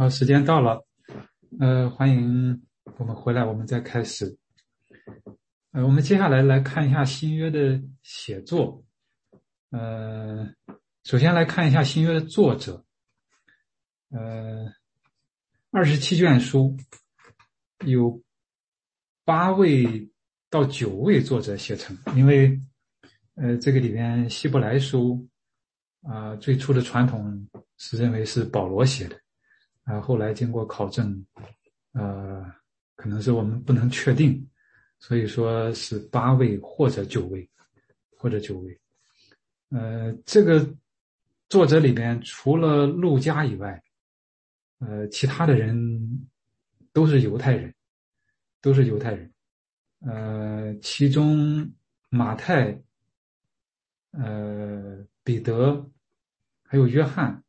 好，时间到了，呃，欢迎我们回来，我们再开始。呃，我们接下来来看一下新约的写作。呃，首先来看一下新约的作者。呃，二十七卷书有八位到九位作者写成，因为呃，这个里边希伯来书啊，最初的传统是认为是保罗写的。啊，后来经过考证，呃，可能是我们不能确定，所以说是八位或者九位，或者九位。呃，这个作者里边除了陆家以外，呃，其他的人都是犹太人，都是犹太人。呃，其中马太、呃，彼得，还有约翰。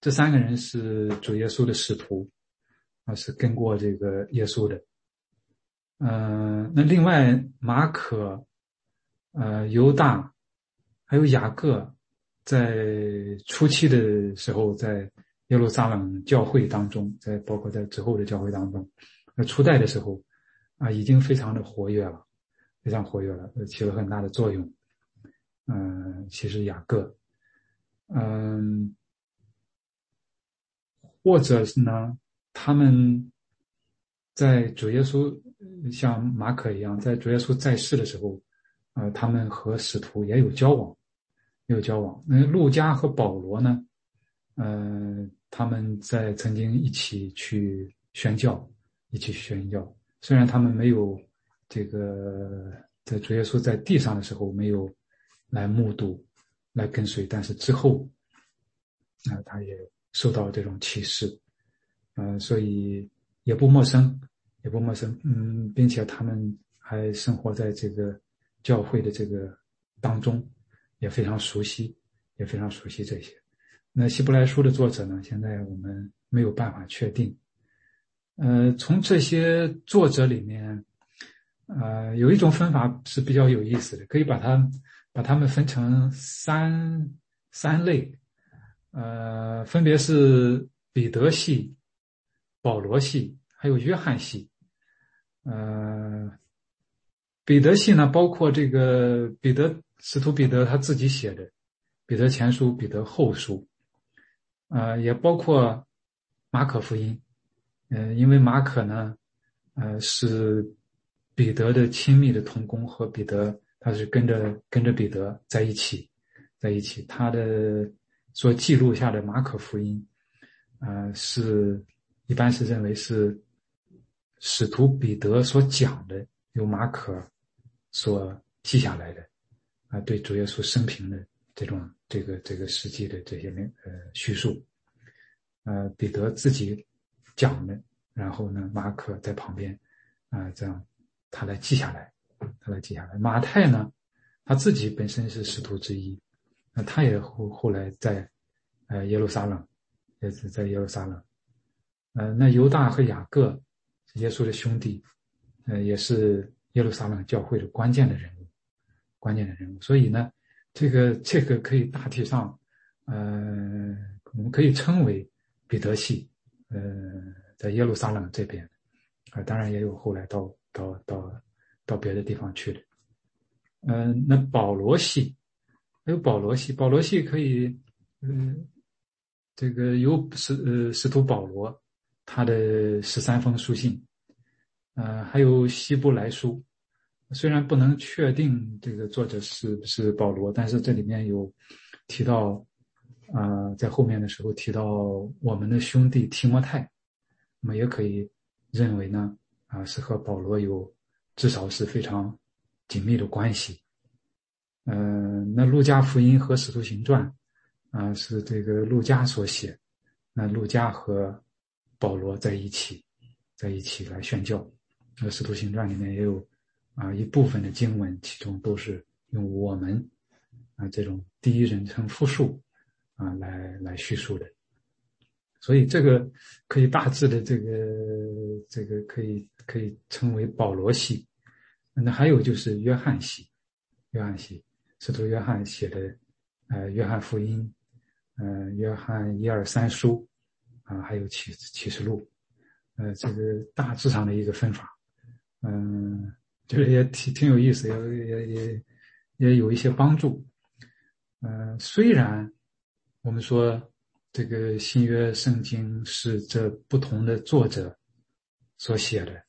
这三个人是主耶稣的使徒，啊，是跟过这个耶稣的。嗯，那另外马可、呃犹大，还有雅各，在初期的时候，在耶路撒冷教会当中，在包括在之后的教会当中，那初代的时候，啊，已经非常的活跃了，非常活跃了，起了很大的作用。嗯，其实雅各，嗯。或者是呢，他们在主耶稣像马可一样，在主耶稣在世的时候，呃，他们和使徒也有交往，有交往。那路加和保罗呢，呃，他们在曾经一起去宣教，一起宣教。虽然他们没有这个在主耶稣在地上的时候没有来目睹、来跟随，但是之后，那他也。受到这种歧视，嗯，所以也不陌生，也不陌生，嗯，并且他们还生活在这个教会的这个当中，也非常熟悉，也非常熟悉这些。那希伯来书的作者呢？现在我们没有办法确定。呃，从这些作者里面，呃，有一种分法是比较有意思的，可以把它把他们分成三三类。呃，分别是彼得系、保罗系，还有约翰系。呃，彼得系呢，包括这个彼得使徒彼得他自己写的《彼得前书》《彼得后书》，呃，也包括马可福音。嗯，因为马可呢，呃，是彼得的亲密的同工，和彼得他是跟着跟着彼得在一起，在一起，他的。所记录下的马可福音，呃，是一般是认为是使徒彼得所讲的，由马可所记下来的，啊，对主耶稣生平的这种这个这个实际的这些呃叙述，呃，彼得自己讲的，然后呢，马可在旁边啊，这样他来记下来，他来记下来。马太呢，他自己本身是使徒之一。那他也后后来在，呃耶路撒冷，也是在耶路撒冷，呃那犹大和雅各，耶稣的兄弟，呃也是耶路撒冷教会的关键的人物，关键的人物。所以呢，这个这个可以大体上，呃我们可以称为彼得系，呃在耶路撒冷这边，啊当然也有后来到到到到别的地方去的，嗯那保罗系。有保罗系，保罗系可以，嗯，这个有使呃使徒保罗他的十三封书信，呃，还有希伯来书，虽然不能确定这个作者是不是保罗，但是这里面有提到，啊，在后面的时候提到我们的兄弟提摩太，那么也可以认为呢，啊，是和保罗有至少是非常紧密的关系。嗯，那《路加福音》和《使徒行传》，啊，是这个路加所写。那路加和保罗在一起，在一起来宣教。那《使徒行传》里面也有啊一部分的经文，其中都是用我们啊这种第一人称复数啊来来叙述的。所以这个可以大致的这个这个可以可以称为保罗系。那还有就是约翰系，约翰系。使徒约翰写的，呃，《约翰福音》，呃，《约翰一二三书》，啊，还有启启示录，呃，这个大致上的一个分法，嗯，就是也挺挺有意思，也也也也有一些帮助。嗯，虽然我们说这个新约圣经是这不同的作者所写的，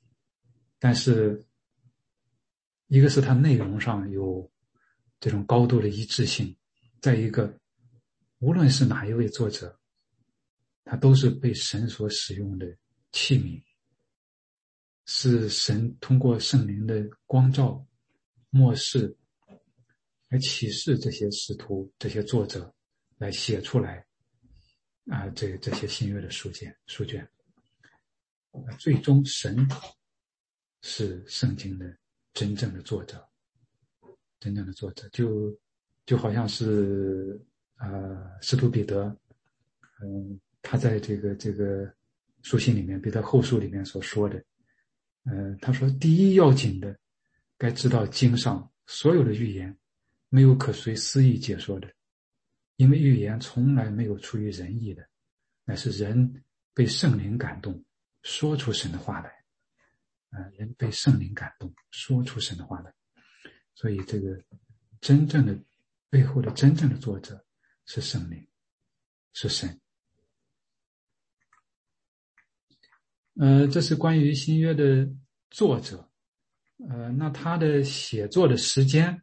但是一个是它内容上有这种高度的一致性，再一个，无论是哪一位作者。他都是被神所使用的器皿，是神通过圣灵的光照、漠视来启示这些使徒、这些作者来写出来啊，这这些新约的书卷书卷。最终，神是圣经的真正的作者，真正的作者就就好像是呃，使徒彼得，嗯。他在这个这个书信里面，彼得后书里面所说的，嗯，他说第一要紧的，该知道经上所有的预言，没有可随私意解说的，因为预言从来没有出于人意的，乃是人被圣灵感动，说出神的话来，啊，人被圣灵感动，说出神的话来，所以这个真正的背后的真正的作者是圣灵，是神。呃，这是关于新约的作者，呃，那他的写作的时间，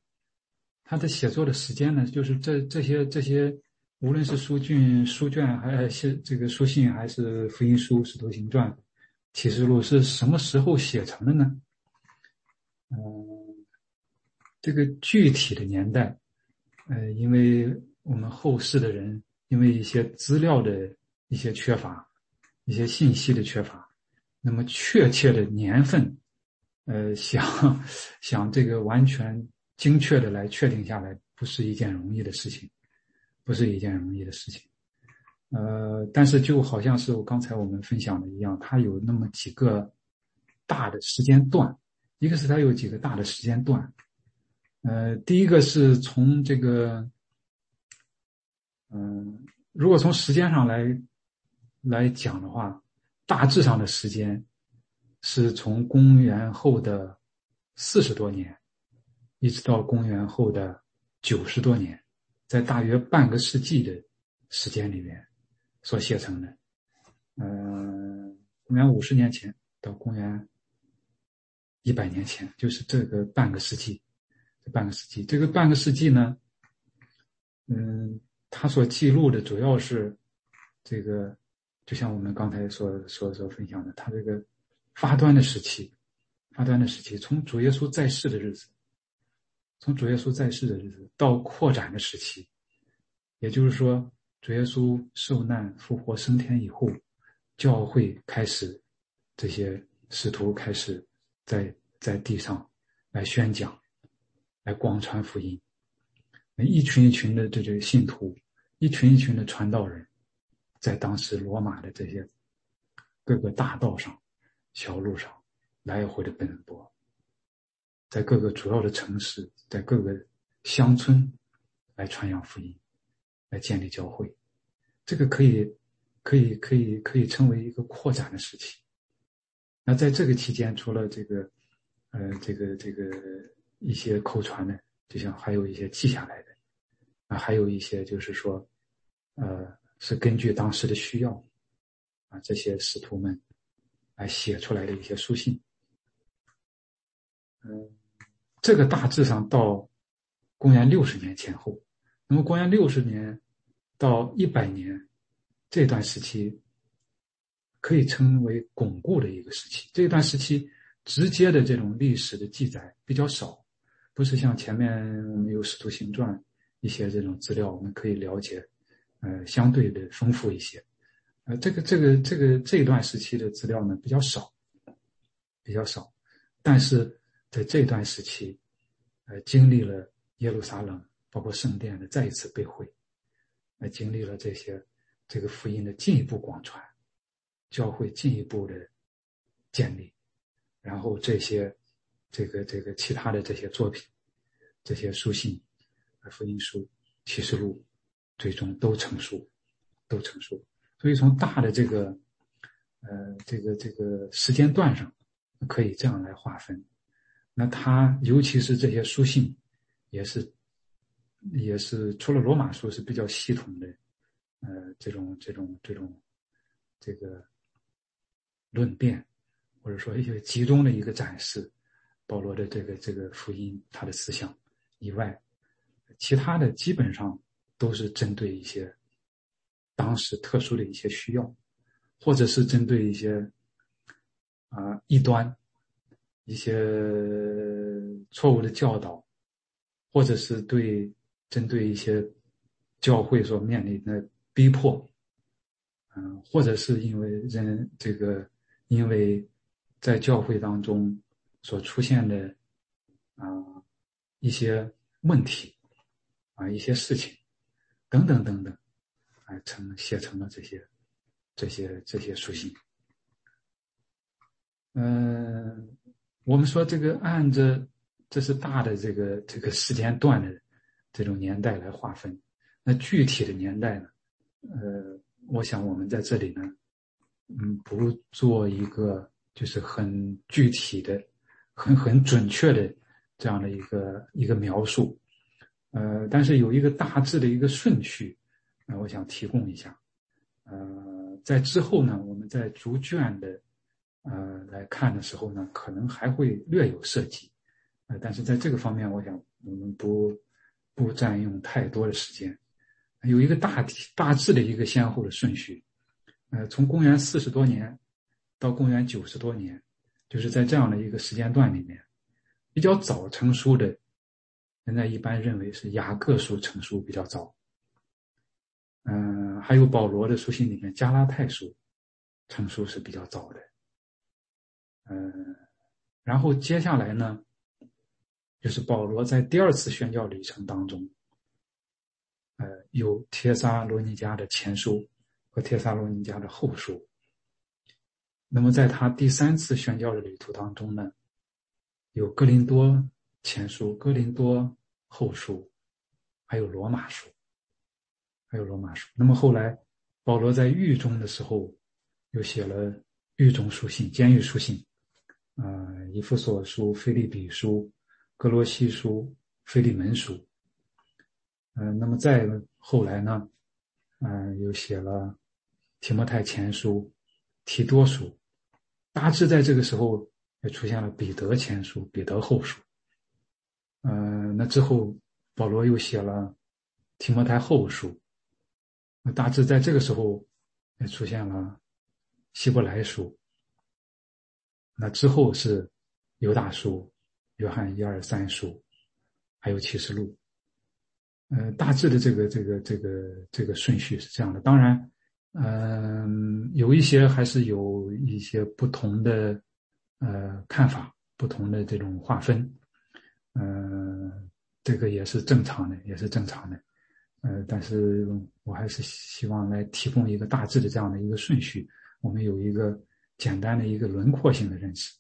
他的写作的时间呢，就是这这些这些，无论是书卷书卷，还是这个书信，还是福音书、使徒行传、启示录，是什么时候写成的呢？嗯，这个具体的年代，呃，因为我们后世的人，因为一些资料的一些缺乏，一些信息的缺乏。那么确切的年份，呃，想想这个完全精确的来确定下来，不是一件容易的事情，不是一件容易的事情。呃，但是就好像是我刚才我们分享的一样，它有那么几个大的时间段，一个是它有几个大的时间段，呃，第一个是从这个，嗯，如果从时间上来来讲的话。大致上的时间，是从公元后的四十多年，一直到公元后的九十多年，在大约半个世纪的时间里面所写成的。嗯，公元五十年前到公元一百年前，就是这个半个世纪。半个世纪，这个半个世纪呢，嗯，他所记录的主要是这个。就像我们刚才所所所分享的，他这个发端的时期，发端的时期，从主耶稣在世的日子，从主耶稣在世的日子到扩展的时期，也就是说，主耶稣受难、复活、升天以后，教会开始，这些使徒开始在在地上来宣讲，来广传福音，那一群一群的这些信徒，一群一群的传道人。在当时罗马的这些各个大道上、小路上来回的奔波，在各个主要的城市，在各个乡村来传扬福音，来建立教会，这个可以、可以、可以、可以称为一个扩展的时期。那在这个期间，除了这个，呃，这个、这个一些口传的，就像还有一些记下来的，啊，还有一些就是说，呃。是根据当时的需要，啊，这些使徒们来写出来的一些书信。嗯，这个大致上到公元六十年前后，那么公元六十年到一百年这段时期，可以称为巩固的一个时期。这段时期直接的这种历史的记载比较少，不是像前面我们有《使徒行传》一些这种资料，我们可以了解。呃，相对的丰富一些，呃，这个这个这个这段时期的资料呢比较少，比较少，但是在这段时期，呃，经历了耶路撒冷包括圣殿的再一次被毁，呃，经历了这些这个福音的进一步广传，教会进一步的建立，然后这些这个这个其他的这些作品，这些书信，福音书、启示录。最终都成书，都成书。所以从大的这个，呃，这个这个时间段上，可以这样来划分。那它尤其是这些书信，也是，也是除了罗马书是比较系统的，呃，这种这种这种，这个论辩，或者说一些集中的一个展示，保罗的这个这个福音他的思想以外，其他的基本上都是针对一些当时特殊的一些需要，或者是针对一些啊异端。一些错误的教导，或者是对针对一些教会所面临的逼迫，嗯，或者是因为人这个因为在教会当中所出现的啊一些问题啊一些事情等等等等，啊成写成了这些这些这些书信，嗯。我们说这个按着这是大的这个这个时间段的这种年代来划分，那具体的年代呢？呃，我想我们在这里呢，嗯，不做一个就是很具体的、很很准确的这样的一个一个描述，呃，但是有一个大致的一个顺序，那我想提供一下。呃，在之后呢，我们在逐卷的。呃，来看的时候呢，可能还会略有涉及，呃，但是在这个方面，我想我们不不占用太多的时间，有一个大体大致的一个先后的顺序，呃，从公元四十多年到公元九十多年，就是在这样的一个时间段里面，比较早成书的，现在一般认为是雅各书成书比较早，嗯，还有保罗的书信里面加拉太书成书是比较早的。嗯，然后接下来呢，就是保罗在第二次宣教旅程当中，呃，有帖撒罗尼迦的前书和帖撒罗尼迦的后书。那么在他第三次宣教的旅途当中呢，有哥林多前书、哥林多后书，还有罗马书，还有罗马书。那么后来保罗在狱中的时候，又写了狱中书信、监狱书信。啊，以弗所书、腓利比书、格罗西书、腓利门书，嗯，那么再后来呢，嗯，又写了提摩太前书、提多书，大致在这个时候也出现了彼得前书、彼得后书，嗯，那之后保罗又写了提摩太后书，那大致在这个时候也出现了希伯来书。那之后是犹大书、约翰一二三书，还有启示录。呃，大致的这个这个这个这个顺序是这样的。当然，嗯，有一些还是有一些不同的呃看法，不同的这种划分。嗯，这个也是正常的，也是正常的。呃，但是我还是希望来提供一个大致的这样的一个顺序，我们有一个。简单的一个轮廓性的认识，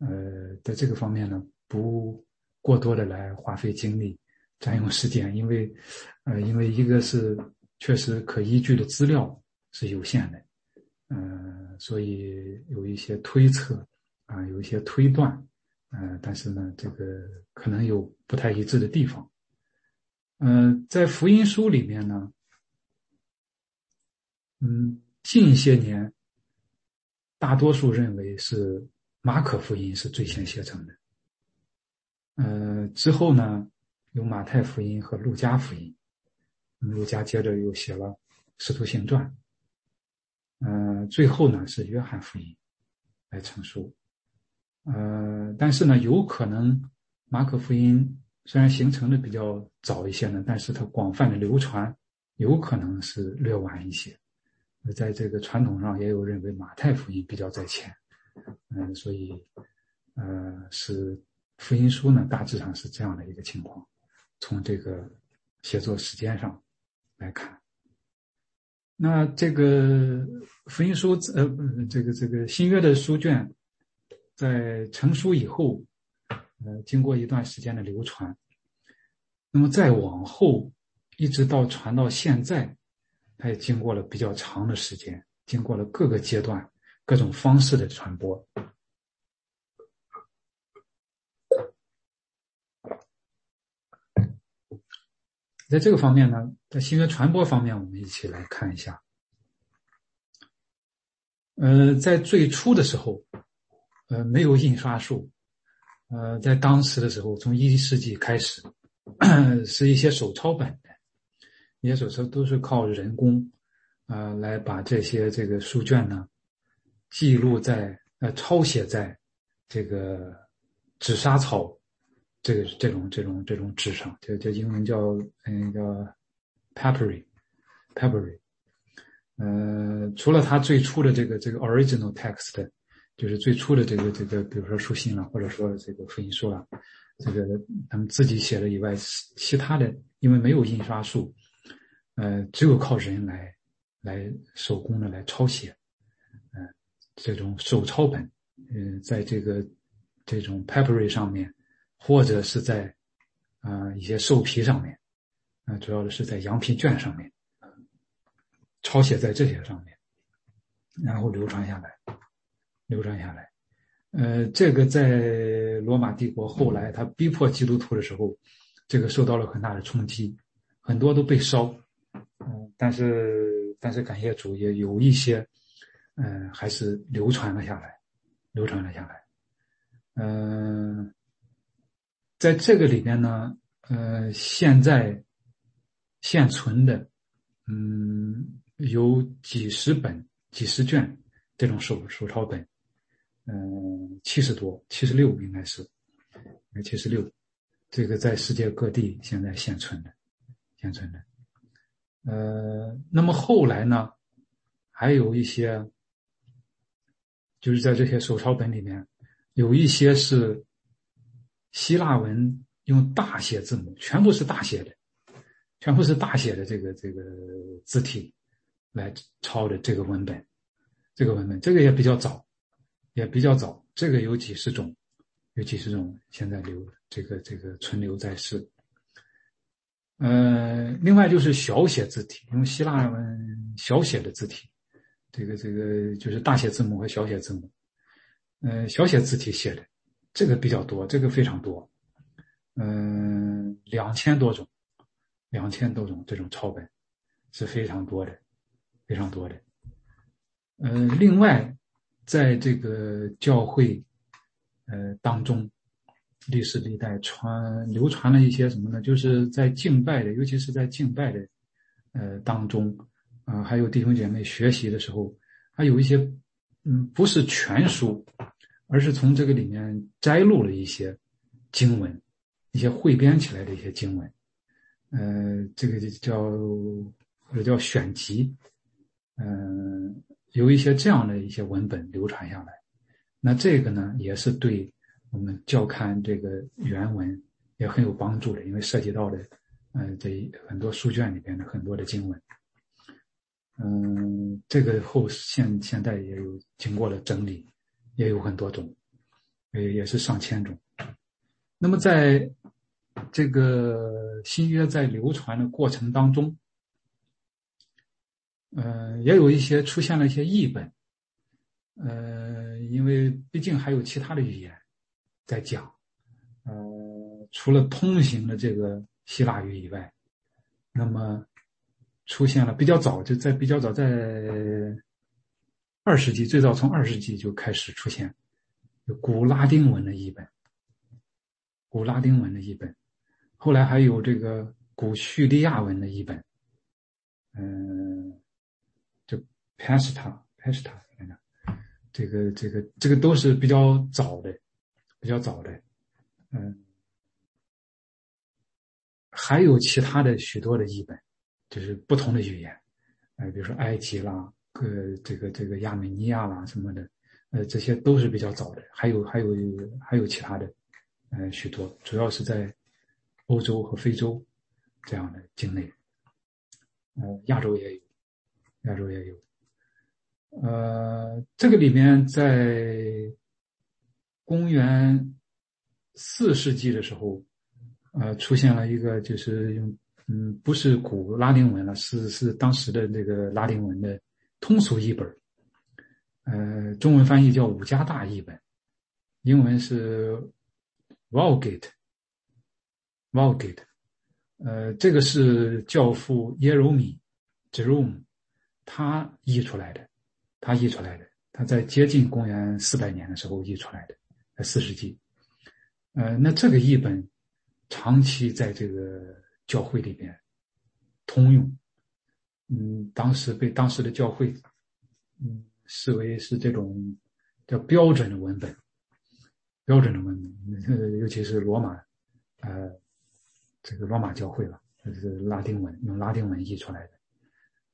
呃，在这个方面呢，不过多的来花费精力、占用时间，因为，呃，因为一个是确实可依据的资料是有限的，嗯，所以有一些推测啊，有一些推断，嗯，但是呢，这个可能有不太一致的地方，嗯，在福音书里面呢，嗯，近些年。大多数认为是马可福音是最先写成的，呃，之后呢有马太福音和路加福音，路加接着又写了使徒行传，呃，最后呢是约翰福音来成书，呃，但是呢有可能马可福音虽然形成的比较早一些呢，但是它广泛的流传有可能是略晚一些。在这个传统上，也有认为马太福音比较在前，嗯，所以，呃，是福音书呢，大致上是这样的一个情况。从这个写作时间上来看，那这个福音书，呃，这个这个新约的书卷，在成书以后，呃，经过一段时间的流传，那么再往后，一直到传到现在。它也经过了比较长的时间，经过了各个阶段、各种方式的传播。在这个方面呢，在新约传播方面，我们一起来看一下。呃，在最初的时候，呃，没有印刷术，呃，在当时的时候，从一世纪开始，是一些手抄本的，一些手抄都是靠人工，呃，来把这些这个书卷呢，记录在呃抄写在这个纸莎草。这个这种这种这种纸上，叫叫英文叫嗯叫 papery，papery，呃，除了他最初的这个这个 original text，就是最初的这个这个，比如说书信了，或者说这个复印书了，这个他们自己写的以外，其他的因为没有印刷术，呃，只有靠人来来手工的来抄写，嗯，这种手抄本，嗯，在这个这种 papery 上面。或者是在，啊一些兽皮上面，啊主要的是在羊皮卷上面，抄写在这些上面，然后流传下来，流传下来，呃，这个在罗马帝国后来他逼迫基督徒的时候，这个受到了很大的冲击，很多都被烧，嗯，但是但是感谢主也有一些，嗯，还是流传了下来，流传了下来，嗯。在这个里边呢，呃，现在现存的，嗯，有几十本、几十卷这种手手抄本，嗯，七十多，七十六应该是，七十六，这个在世界各地现在现存的，现存的，呃，那么后来呢，还有一些，就是在这些手抄本里面，有一些是。希腊文用大写字母，全部是大写的，全部是大写的这个这个字体来抄的这个文本，这个文本这个也比较早，也比较早，这个有几十种，有几十种现在留这个这个存留在世。呃，另外就是小写字体，用希腊文小写的字体，这个这个就是大写字母和小写字母，呃，小写字体写的。这个比较多，这个非常多，嗯，两千多种，两千多种这种抄本是非常多的，非常多的。嗯，另外，在这个教会呃当中，历史历代传流传了一些什么呢？就是在敬拜的，尤其是在敬拜的呃当中啊，还有弟兄姐妹学习的时候，还有一些嗯，不是全书。而是从这个里面摘录了一些经文，一些汇编起来的一些经文，呃，这个就叫或者叫选集，嗯，有一些这样的一些文本流传下来。那这个呢，也是对我们教看这个原文也很有帮助的，因为涉及到的，嗯，这很多书卷里边的很多的经文，嗯，这个后现现在也有经过了整理。也有很多种，也也是上千种。那么在这个新约在流传的过程当中，呃，也有一些出现了一些译本，呃，因为毕竟还有其他的语言在讲，呃，除了通行的这个希腊语以外，那么出现了比较早，就在比较早在。二世纪最早从二世纪就开始出现古拉丁文的译本，古拉丁文的译本，后来还有这个古叙利亚文的译本，嗯，就 Pasta Pasta 这个这个这个都是比较早的，比较早的，嗯，还有其他的许多的译本，就是不同的语言，呃，比如说埃及啦。呃，这个这个亚美尼亚啦什么的，呃，这些都是比较早的，还有还有还有其他的，呃，许多，主要是在欧洲和非洲这样的境内，呃，亚洲也有，亚洲也有，呃，这个里面在公元四世纪的时候，呃，出现了一个就是用嗯，不是古拉丁文了，是是当时的那个拉丁文的通俗译本，呃，中文翻译叫五加大译本，英文是 Vulgate，Vulgate，呃，这个是教父耶柔米 Jerome 他译出来的，他译出来的，他在接近公元四百年的时候译出来的，在四世纪，呃，那这个译本长期在这个。教会里边通用，嗯，当时被当时的教会，嗯，视为是这种叫标准的文本，标准的文本，尤其是罗马，呃，这个罗马教会了，是拉丁文，用拉丁文译出来的，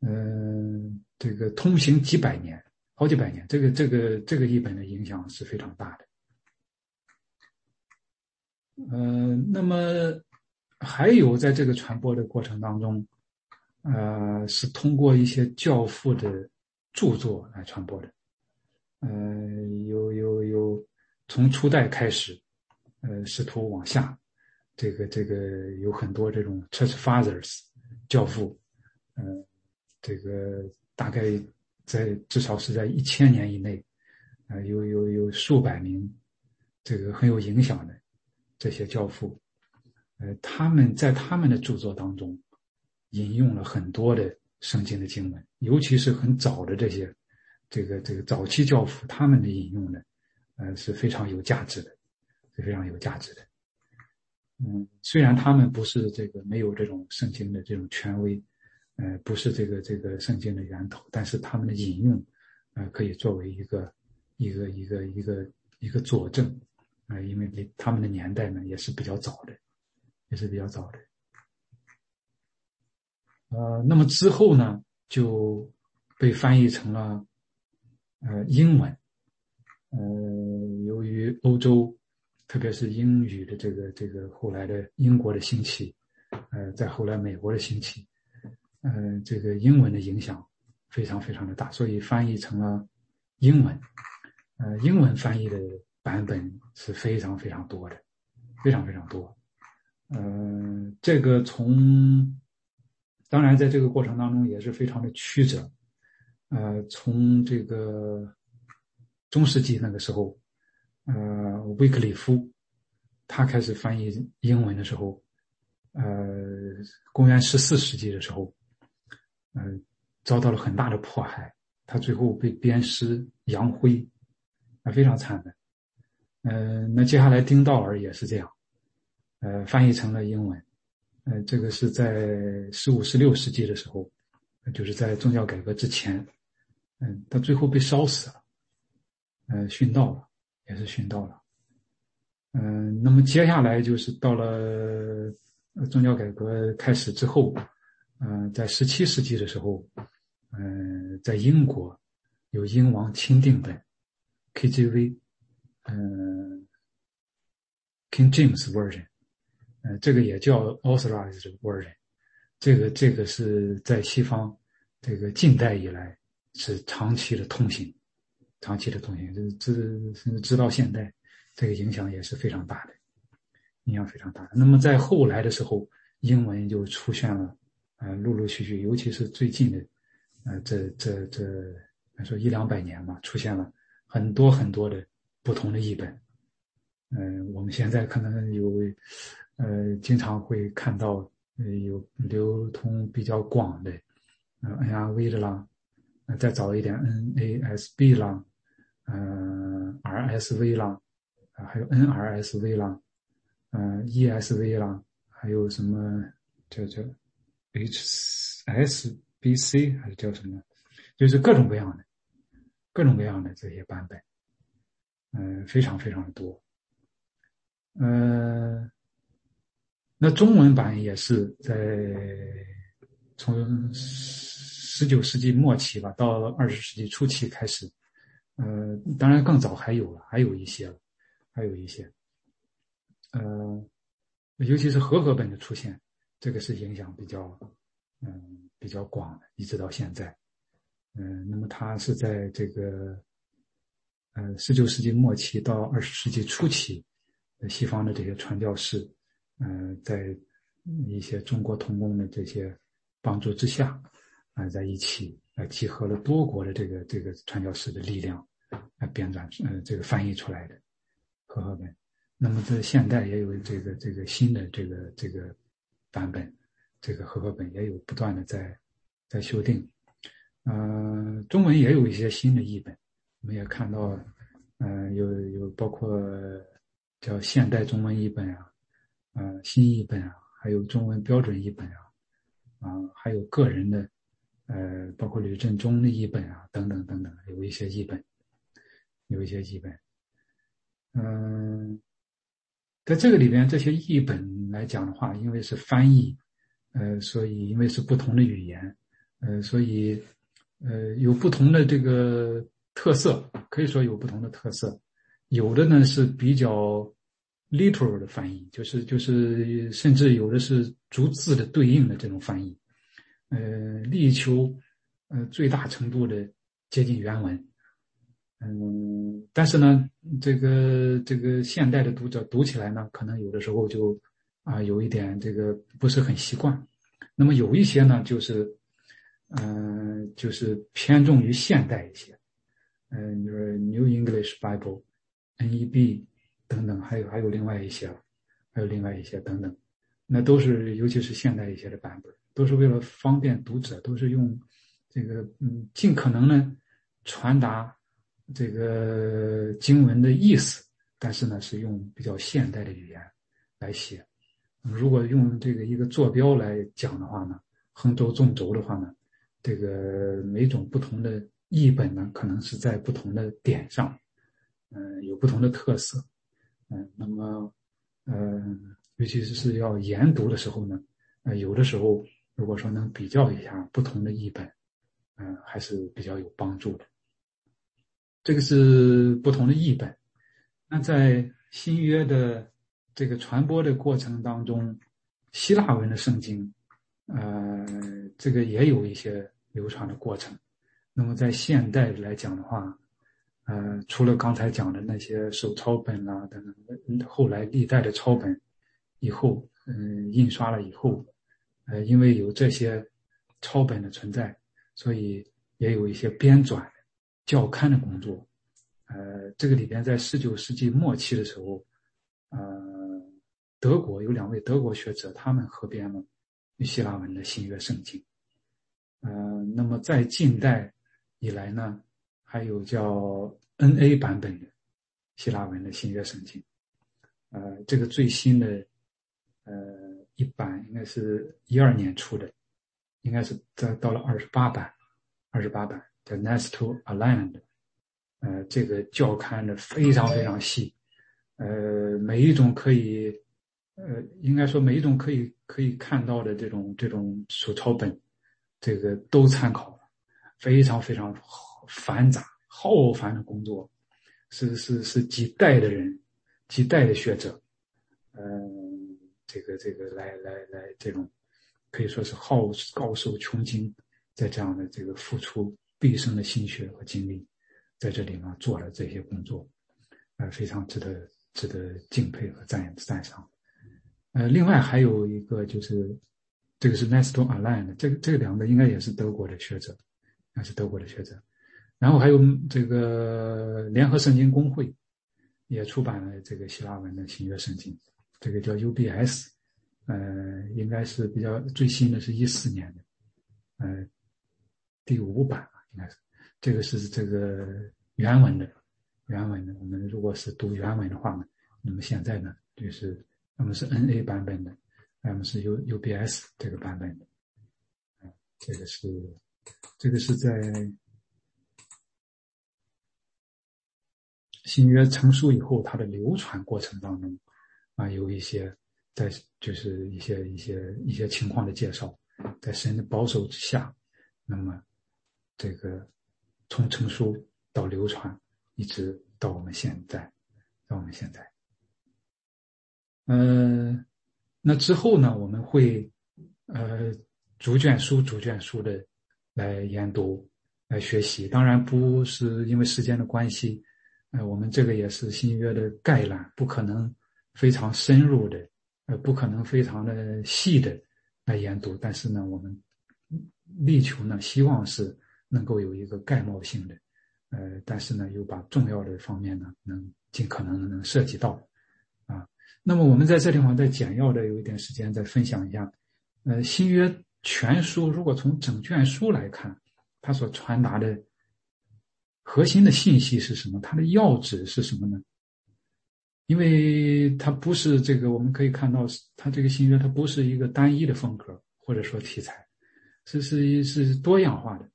嗯，这个通行几百年，好几百年，这个这个这个译本的影响是非常大的，嗯，那么。还有，在这个传播的过程当中，呃，是通过一些教父的著作来传播的。呃，有有有，从初代开始，呃，试图往下，这个这个有很多这种 Church Fathers 教父，呃，这个大概在至少是在一千年以内，啊，有有有数百名，这个很有影响的这些教父。呃，他们在他们的著作当中引用了很多的圣经的经文，尤其是很早的这些，这个这个早期教父他们的引用呢，呃是非常有价值的，是非常有价值的。嗯，虽然他们不是这个没有这种圣经的这种权威，呃，不是这个这个圣经的源头，但是他们的引用，呃，可以作为一个一个一个一个一个佐证，啊，因为他们的年代呢也是比较早的。也是比较早的，呃，那么之后呢，就被翻译成了呃英文，呃，由于欧洲，特别是英语的这个这个后来的英国的兴起，呃，在后来美国的兴起，呃，这个英文的影响非常非常的大，所以翻译成了英文，呃，英文翻译的版本是非常非常多的，非常非常多。呃，这个从当然在这个过程当中也是非常的曲折。呃，从这个中世纪那个时候，呃，威克里夫他开始翻译英文的时候，呃，公元十四世纪的时候，嗯，遭到了很大的迫害，他最后被鞭尸扬灰，啊，非常惨的。嗯，那接下来丁道尔也是这样。呃，翻译成了英文，呃，这个是在十五、十六世纪的时候，就是在宗教改革之前，嗯，他最后被烧死了，呃，殉道了，也是殉道了，嗯，那么接下来就是到了宗教改革开始之后，嗯，在十七世纪的时候，嗯，在英国有英王钦定本 KJV，嗯，King James Version。呃，这个也叫 authorized version，这个这个是在西方，这个近代以来是长期的通行，长期的通行，就是直甚至直到现代，这个影响也是非常大的，影响非常大的。那么在后来的时候，英文就出现了，呃，陆陆续续，尤其是最近的，呃，这这这，说一两百年嘛，出现了很多很多的不同的译本，嗯，我们现在可能有。呃，经常会看到呃有流通比较广的，呃 NRV 的啦，再早一点 NASB 啦，呃 RSV 啦，啊还有 NRSV 啦，呃 ESV 啦，还有什么叫叫 HSBC 还是叫什么，就是各种各样的，各种各样的这些版本，嗯，非常非常的多，呃。那中文版也是在从十九世纪末期吧，到二十世纪初期开始，呃，当然更早还有了，还有一些了，还有一些，呃，尤其是和合本的出现，这个是影响比较，嗯，比较广的，一直到现在，嗯，那么它是在这个，呃，十九世纪末期到二十世纪初期，西方的这些传教士。嗯，在一些中国同工的这些帮助之下，啊，在一起啊集合了多国的这个这个传教士的力量，来编撰呃这个翻译出来的和合本。那么在现代也有这个这个新的这个这个版本，这个和合本也有不断的在在修订。呃，中文也有一些新的译本，我们也看到，嗯，有有包括叫现代中文译本啊，呃，新译本啊，还有中文标准译本啊，啊，还有个人的，呃，包括吕振中的译本啊，等等等等，有一些译本，有一些译本，嗯，在这个里边，这些译本来讲的话，因为是翻译，呃，所以因为是不同的语言，呃，所以。呃，有不同的这个特色，可以说有不同的特色。有的呢是比较 literal 的翻译，就是就是甚至有的是逐字的对应的这种翻译，呃，力求呃最大程度的接近原文。嗯，但是呢，这个这个现代的读者读起来呢，可能有的时候就啊有一点这个不是很习惯。那么有一些呢，就是。嗯，就是偏重于现代一些，嗯，就是 New English Bible、NEB 等等，还有还有另外一些，还有另外一些等等，那都是尤其是现代一些的版本，都是为了方便读者，都是用这个嗯，尽可能呢传达这个经文的意思，但是呢是用比较现代的语言来写。如果用这个一个坐标来讲的话呢，横轴纵轴的话呢。这个每种不同的译本呢，可能是在不同的点上，嗯，有不同的特色，嗯，那么，嗯，尤其是要研读的时候呢，呃，有的时候如果说能比较一下不同的译本，嗯，还是比较有帮助的。这个是不同的译本。那在新约的这个传播的过程当中，希腊文的圣经，呃，这个也有一些。流传的过程，那么在现代来讲的话，呃，除了刚才讲的那些手抄本啊等等，后来历代的抄本以后，嗯，印刷了以后，呃，因为有这些抄本的存在，所以也有一些编纂教刊的工作。呃，这个里边在十九世纪末期的时候，呃，德国有两位德国学者，他们合编了希腊文的新约圣经。呃，那么在近代以来呢，还有叫 N.A 版本的希腊文的新约圣经，呃，这个最新的呃一版应该是一二年出的，应该是在到了二十八版，二十八版叫 nest to Aland，呃，这个教刊的非常非常细，呃，每一种可以，呃，应该说每一种可以可以看到的这种这种手抄本。这个都参考了，非常非常好繁杂浩繁的工作，是是是几代的人，几代的学者，嗯，这个这个来来来，这种可以说是耗高寿穷经，在这样的这个付出毕生的心血和精力，在这里呢做了这些工作，呃，非常值得值得敬佩和赞赞赏。呃，另外还有一个就是。这个是 Nestor Aland，这个这两个应该也是德国的学者，那是德国的学者。然后还有这个联合圣经公会也出版了这个希腊文的新约圣经，这个叫 UBS，呃，应该是比较最新的，是一四年的，呃，第五版应该是。这个是这个原文的，原文的。我们如果是读原文的话呢，那么现在呢，就是那么是 NA 版本的。那么是 U UBS 这个版本的，这个是，这个是在新约成书以后，它的流传过程当中，啊，有一些在就是一些一些一些情况的介绍，在神的保守之下，那么这个从成书到流传，一直到我们现在，到我们现在，嗯。那之后呢，我们会，呃，逐卷书、逐卷书的来研读、来学习。当然不是因为时间的关系，呃，我们这个也是新约的概览，不可能非常深入的呃，不可能非常的细的来研读，但是呢，我们力求呢，希望是能够有一个概貌性的，呃，但是呢，又把重要的方面呢，能尽可能的能涉及到，啊，那么我们在这地方再简要的有一点时间再分享一下，呃，新约全书如果从整卷书来看，它所传达的核心的信息是什么？它的要旨是什么呢？因为它不是这个，我们可以看到，它这个新约它不是一个单一的风格或者说题材，是是是多样化的。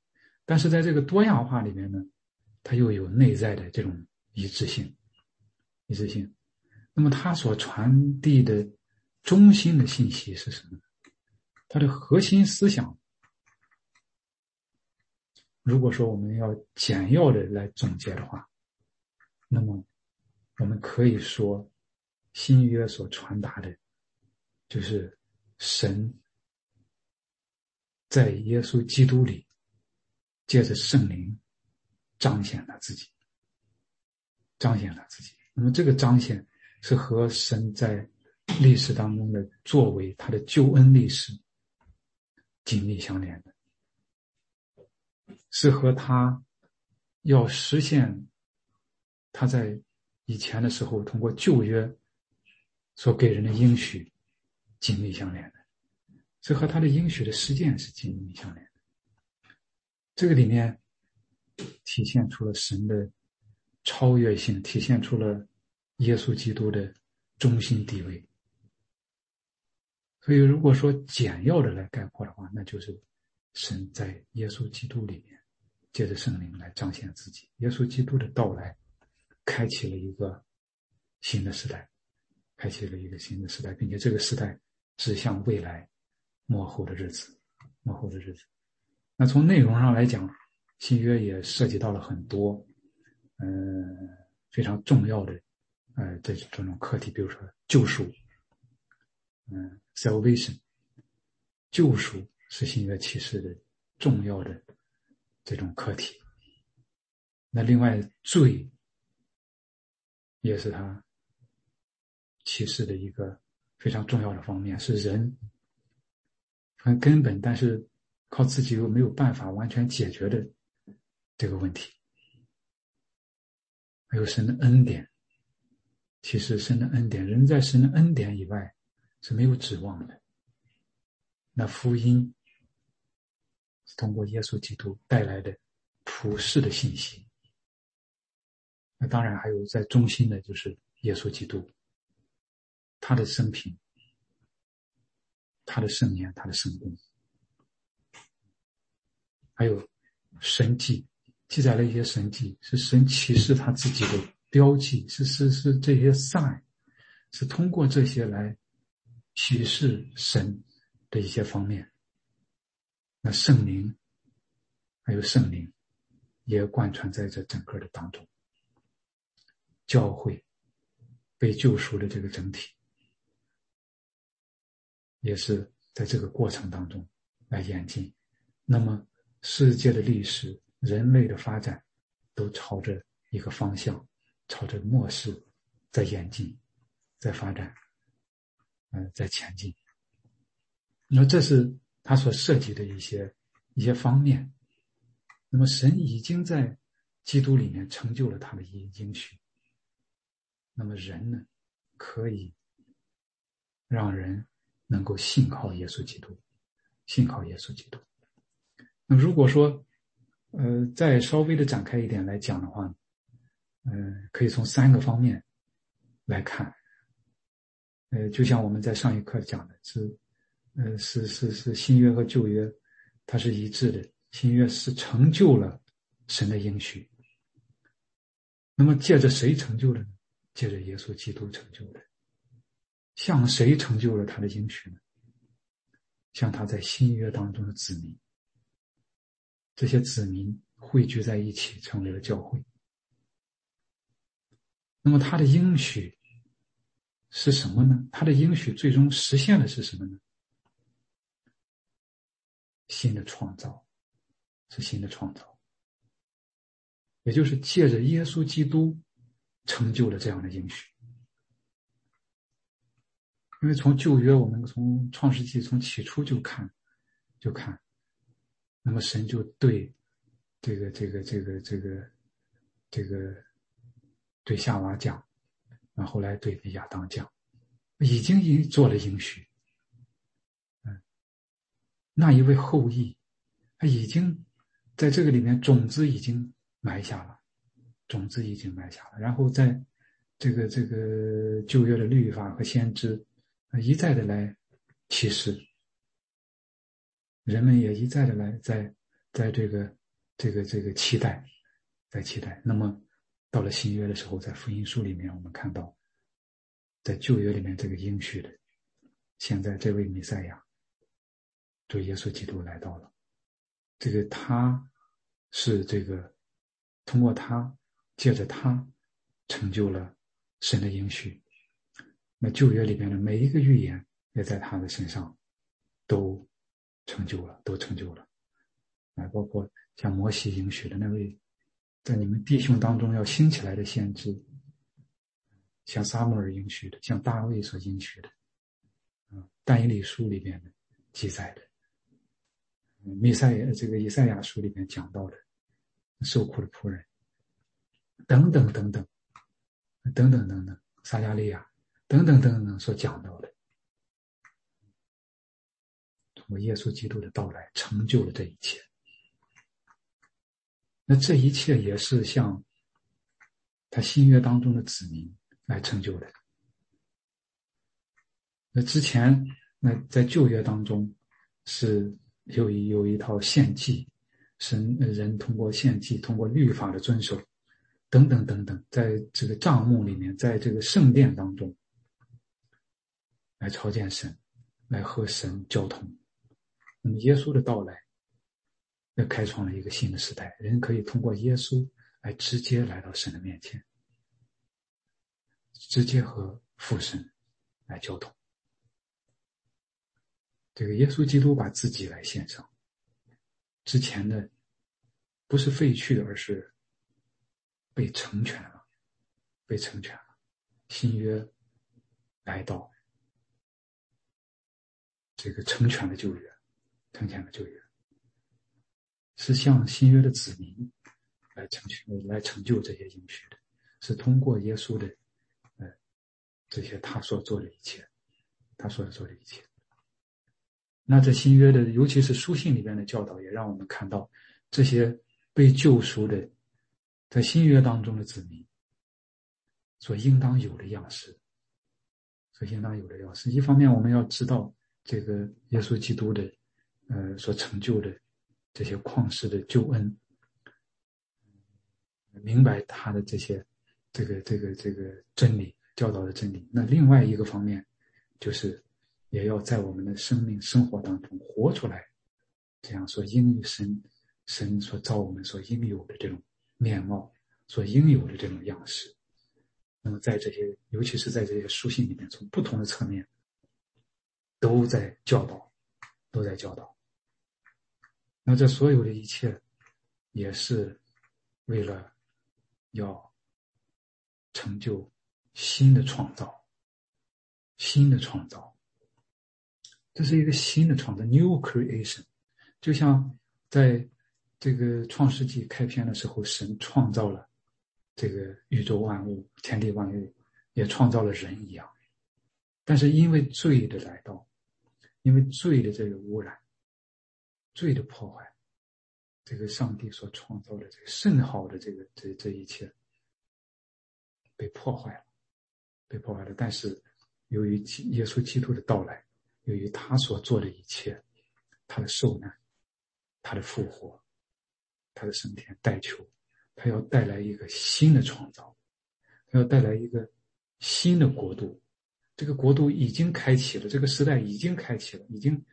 但是在这个多样化里面呢，它又有内在的这种一致性，一致性。那么它所传递的中心的信息是什么？它的核心思想，如果说我们要简要的来总结的话，那么。我们可以说，新约所传达的，就是神在耶稣基督里，借着圣灵彰显了自己，彰显了自己。那么这个彰显是和神在历史当中的作为，他的救恩历史紧密相连的，是和他要实现他在。以前的时候，通过旧约所给人的应许紧密相连的，这和他的应许的实践是紧密相连的。这个里面体现出了神的超越性，体现出了耶稣基督的中心地位。所以，如果说简要的来概括的话，那就是神在耶稣基督里面借着圣灵来彰显自己。耶稣基督的到来。开启了一个新的时代，开启了一个新的时代，并且这个时代指向未来幕后的日子，幕后的日子。那从内容上来讲，新约也涉及到了很多，嗯，非常重要的，呃，这这种课题，比如说救赎，嗯，salvation，救赎是新约启示的重要的这种课题。那另外罪。也是他启示的一个非常重要的方面，是人很根本，但是靠自己又没有办法完全解决的这个问题。还有神的恩典，其实神的恩典，人在神的恩典以外是没有指望的。那福音是通过耶稣基督带来的普世的信息。那当然还有在中心的，就是耶稣基督，他的生平，他的圣言，他的圣功，还有神迹，记载了一些神迹，是神启示他自己的标记，是是是这些 sign，是通过这些来启示神的一些方面。那圣灵，还有圣灵，也贯穿在这整个的当中。教会被救赎的这个整体，也是在这个过程当中来演进。那么，世界的历史、人类的发展，都朝着一个方向，朝着末世在演进，在发展，嗯，在前进。那这是他所涉及的一些一些方面。那么，神已经在基督里面成就了他的应应许。那么人呢，可以让人能够信靠耶稣基督，信靠耶稣基督。那么如果说，呃，再稍微的展开一点来讲的话，嗯，可以从三个方面来看。呃，就像我们在上一课讲的，是，呃，是是是新约和旧约，它是一致的。新约是成就了神的应许。那么借着谁成就了呢？借着耶稣基督成就的，向谁成就了他的应许呢？向他在新约当中的子民，这些子民汇聚在一起，成为了教会。那么他的应许是什么呢？他的应许最终实现的是什么呢？新的创造，是新的创造，也就是借着耶稣基督。成就了这样的应许，因为从旧约，我们从创世纪从起初就看，就看，那么神就对这个这个这个这个这个对夏娃讲，然后来对亚当讲，已经已做了应许，那一位后裔，他已经在这个里面种子已经埋下了，种子已经埋下了，然后在这个这个旧约的律法和先知。一再的来提示，人们也一再的来在在这个这个这个期待，在期待。那么到了新约的时候，在福音书里面，我们看到，在旧约里面这个应许的，现在这位弥赛亚，就耶稣基督来到了，这个他是这个通过他借着他成就了神的应许。那旧约里边的每一个预言，也在他的身上都成就了，都成就了。啊，包括像摩西应许的那位，在你们弟兄当中要兴起来的先知，像撒母耳应许的，像大卫所应许的，啊，但以理书里边的记载的，弥赛亚这个以赛亚书里面讲到的受苦的仆人，等等等等，等等等等，撒加利亚。等等等等所讲到的，通过耶稣基督的到来，成就了这一切。那这一切也是向他新约当中的子民来成就的。那之前，那在旧约当中是有一有一套献祭，神人通过献祭，通过律法的遵守，等等等等，在这个帐幕里面，在这个圣殿当中。来朝见神，来和神交通。那么耶稣的到来，又开创了一个新的时代。人可以通过耶稣来直接来到神的面前，直接和父神来交通。这个耶稣基督把自己来献上，之前的不是废去的，而是被成全了，被成全了。新约来到。这个成全的救援，成全的救援，是向新约的子民来成全、来成就这些应许的，是通过耶稣的，呃，这些他所做的一切，他所做的一切。那这新约的，尤其是书信里边的教导，也让我们看到这些被救赎的，在新约当中的子民所应当有的样式，所应当有的样式。一方面，我们要知道。这个耶稣基督的，呃，所成就的这些旷世的救恩，明白他的这些，这个这个这个真理教导的真理。那另外一个方面，就是也要在我们的生命生活当中活出来，这样所应神神所造我们所应有的这种面貌，所应有的这种样式。那么在这些，尤其是在这些书信里面，从不同的侧面。都在教导，都在教导。那这所有的一切，也是为了要成就新的创造，新的创造。这是一个新的创造，new creation。就像在这个创世纪开篇的时候，神创造了这个宇宙万物、天地万物，也创造了人一样。但是因为罪的来到。因为罪的这个污染，罪的破坏，这个上帝所创造的这个甚好的这个这这一切被破坏了，被破坏了。但是由于耶稣基督的到来，由于他所做的一切，他的受难，他的复活，他的升天代求，他要带来一个新的创造，他要带来一个新的国度。这个国度已经开启了，这个时代已经开启了，已经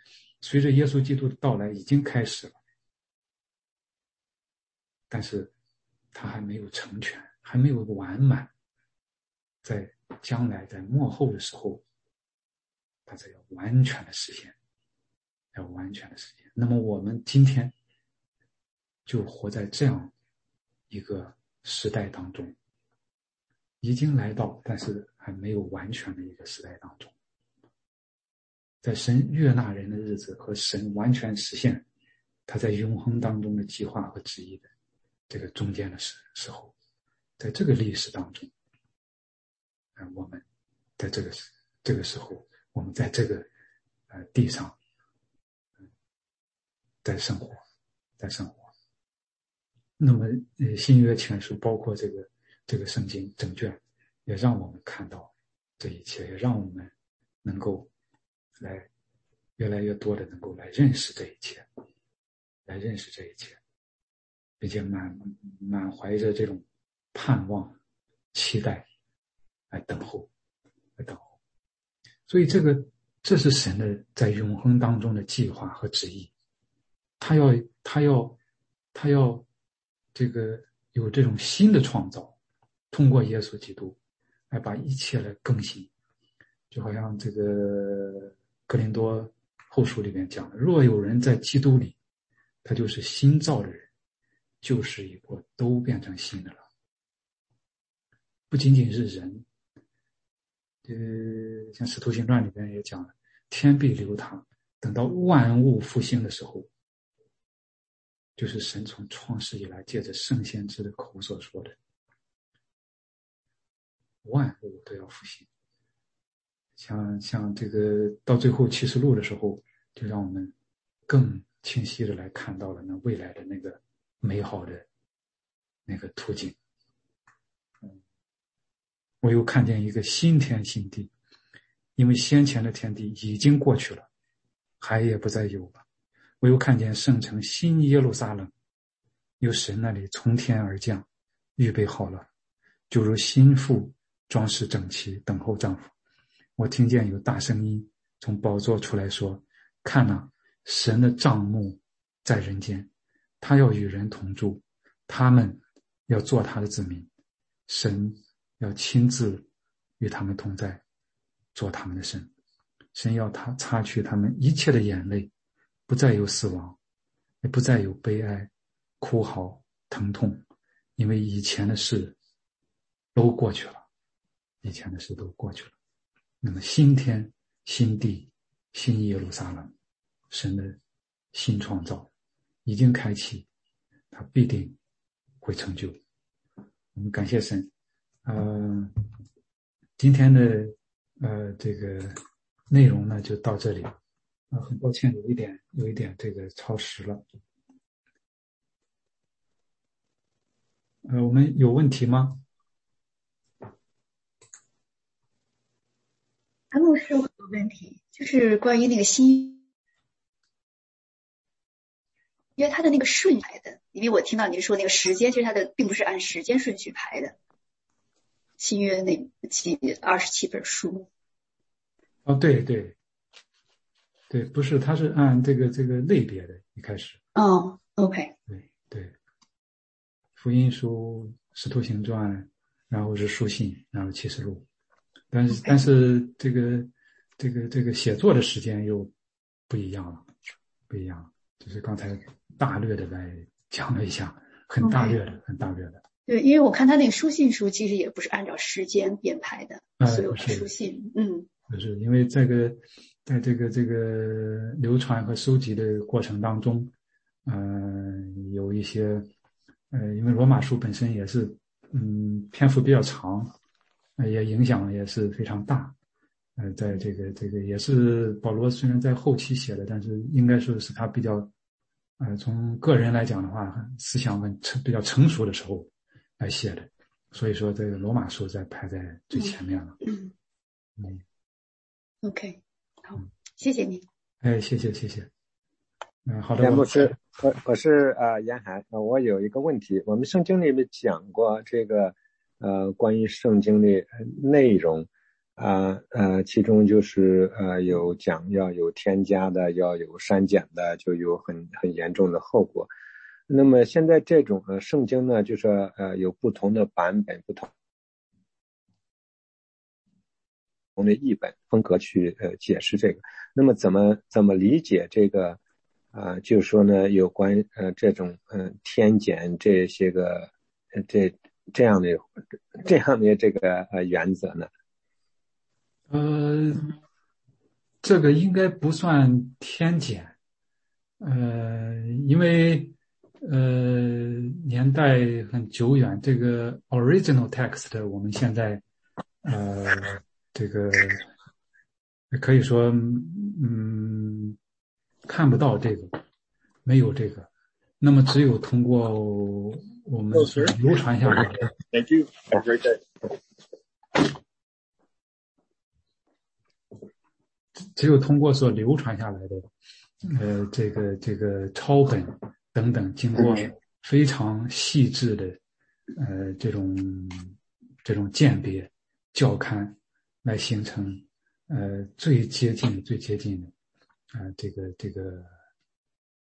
随着耶稣基督的到来已经开始了。但是，他还没有成全，还没有完满。在将来，在幕后的时候，他才要完全的实现，要完全的实现。那么，我们今天就活在这样一个时代当中。已经来到，但是还没有完全的一个时代当中，在神悦纳人的日子和神完全实现他在永恒当中的计划和旨意的这个中间的时时候，在这个历史当中，啊，我们在这个时这个时候，我们在这个呃地上，在生活，在生活。那么，呃，新约全书包括这个这个圣经整卷，也让我们看到这一切，也让我们能够。来，越来越多的能够来认识这一切，来认识这一切，并且满满怀着这种盼望、期待来等候，来等候。所以，这个这是神的在永恒当中的计划和旨意，他要他要他要这个有这种新的创造，通过耶稣基督来把一切来更新，就好像这个。格林多后书里面讲的：“若有人在基督里，他就是新造的人，旧事已过，都变成新的了。不仅仅是人，呃，像《使徒行传》里边也讲了，天必流淌，等到万物复兴的时候，就是神从创世以来借着圣先知的口所说的，万物都要复兴。”像像这个到最后启示录的时候，就让我们更清晰的来看到了那未来的那个美好的那个途径。我又看见一个新天新地，因为先前的天地已经过去了，海也不再有了。我又看见圣城新耶路撒冷，由神那里从天而降，预备好了，就如心腹装饰整齐，等候丈夫。我听见有大声音从宝座出来说：“看呐，神的帐幕在人间，他要与人同住，他们要做他的子民，神要亲自与他们同在，做他们的神。神要他擦去他们一切的眼泪，不再有死亡，也不再有悲哀、哭嚎、疼痛，因为以前的事都过去了，以前的事都过去了。”那么新天、新地、新耶路撒冷，神的新创造已经开启，它必定会成就。我们感谢神。呃，今天的呃这个内容呢就到这里。啊，很抱歉，有一点有一点这个超时了。呃，我们有问题吗？安牧师，我有问题，就是关于那个新因为他的那个顺排的，因为我听到您说那个时间，其实它的并不是按时间顺序排的。新约那七二十七本书。哦，对对，对，不是，它是按这个这个类别的，一开始。哦，OK。对对，福音书、使徒行传，然后是书信，然后启示录。但是但是这个这个这个写作的时间又不一样了，不一样。就是刚才大略的来讲了一下，很大略的，很大略的。对，因为我看他那个书信书其实也不是按照时间编排的，所有的书信，嗯，就是因为这个在这个这个流传和收集的过程当中，嗯，有一些，呃，因为罗马书本身也是，嗯，篇幅比较长。也影响也是非常大，呃，在这个这个也是保罗虽然在后期写的，但是应该说是他比较，呃，从个人来讲的话，思想很成比较成熟的时候来写的，所以说这个罗马书在排在最前面了。嗯，嗯，OK，好，谢谢你。哎，谢谢谢谢。嗯，好的。严牧师，我我是啊严寒，我有一个问题，我们圣经里面讲过这个。呃，关于圣经的内容，啊呃，其中就是呃有讲要有添加的，要有删减的，就有很很严重的后果。那么现在这种呃圣经呢，就是呃有不同的版本，不同不同的译本风格去呃解释这个。那么怎么怎么理解这个啊？就是说呢，有关呃这种嗯天减这些个这。这样的这样的这个呃原则呢？呃，这个应该不算天减，呃，因为呃年代很久远，这个 original text 我们现在呃这个可以说嗯看不到这个，没有这个，那么只有通过我们流传下来的。Thank you. Have a great day. 只有通过所流传下来的，呃，这个这个抄本等等，经过非常细致的，呃，这种这种鉴别校勘，来形成，呃，最接近最接近的，啊，这个这个，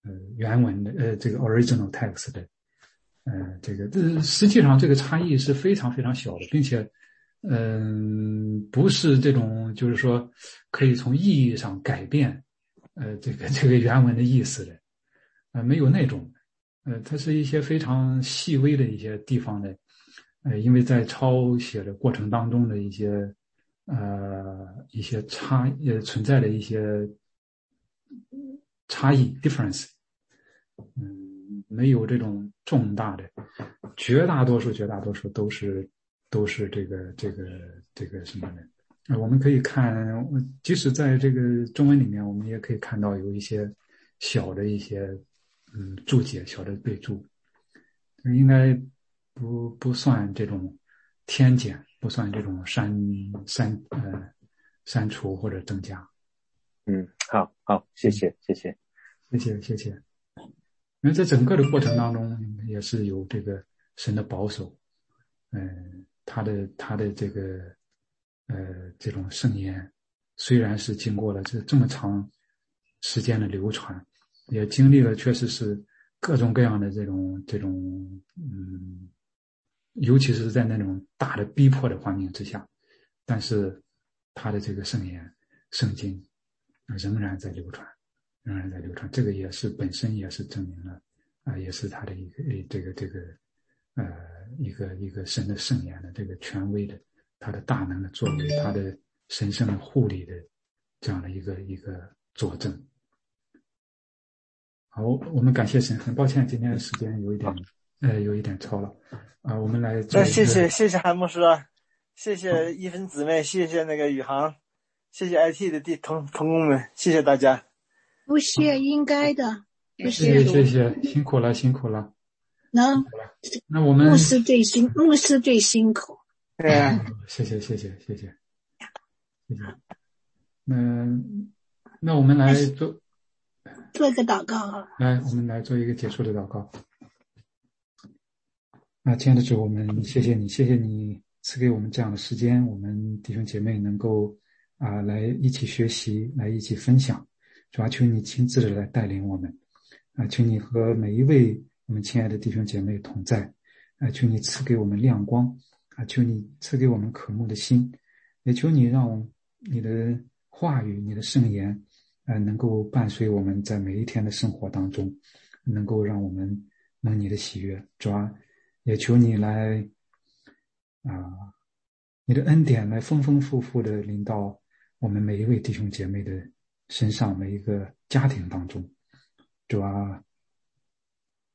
呃，原文的，呃，这个 original text 的，呃，这个这实际上这个差异是非常非常小的，并且。嗯，不是这种，就是说可以从意义上改变，呃，这个这个原文的意思的，没有那种，呃，它是一些非常细微的一些地方的，呃，因为在抄写的过程当中的一些，呃，一些差呃存在的一些差异 difference，嗯，没有这种重大的，绝大多数绝大多数都是。都是这个这个这个什么的啊？我们可以看，即使在这个中文里面，我们也可以看到有一些小的一些嗯注解、小的备注，应该不不算这种添减，不算这种删删呃删除或者增加。嗯，好好，谢谢谢谢谢谢谢谢。因为在整个的过程当中，也是有这个神的保守，嗯。他的他的这个，呃，这种圣言，虽然是经过了这这么长时间的流传，也经历了确实是各种各样的这种这种，嗯，尤其是在那种大的逼迫的环境之下，但是他的这个圣言圣经仍然在流传，仍然在流传。这个也是本身也是证明了，啊，也是他的一个这个这个。呃，一个一个神的圣言的这个权威的，他的大能的作为，他的神圣的护理的这样的一个一个佐证。好，我们感谢神，很抱歉今天的时间有一点呃有一点超了啊，我们来。那谢谢谢谢韩牧师，谢谢一分姊妹，谢谢那个宇航，谢谢 IT 的弟同同工们，谢谢大家。不谢，应该的。谢谢谢谢，辛苦了辛苦了。能那我们牧师最辛，牧师最辛苦。对啊，谢谢谢谢谢谢谢谢。那那我们来做做一个祷告啊。来，我们来做一个结束的祷告。那亲爱的主，我们谢谢你，谢谢你赐给我们这样的时间，我们弟兄姐妹能够啊来一起学习，来一起分享。主要求你亲自的来带领我们啊，求你和每一位。我们亲爱的弟兄姐妹同在，啊，求你赐给我们亮光，啊，求你赐给我们渴慕的心，也求你让我你的话语、你的圣言，啊，能够伴随我们在每一天的生活当中，能够让我们蒙你的喜悦。主啊，也求你来，啊，你的恩典来丰丰富富的临到我们每一位弟兄姐妹的身上，每一个家庭当中。主啊。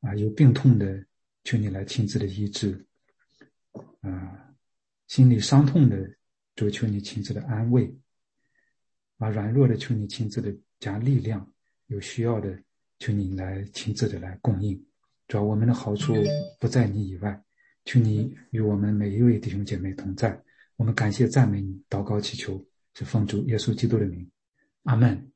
啊，有病痛的，求你来亲自的医治；啊，心里伤痛的，主求你亲自的安慰；啊，软弱的，求你亲自的加力量；有需要的，求你来亲自的来供应。主要我们的好处不在你以外，求你与我们每一位弟兄姐妹同在。我们感谢赞美你，祷告祈求，是奉主耶稣基督的名，阿门。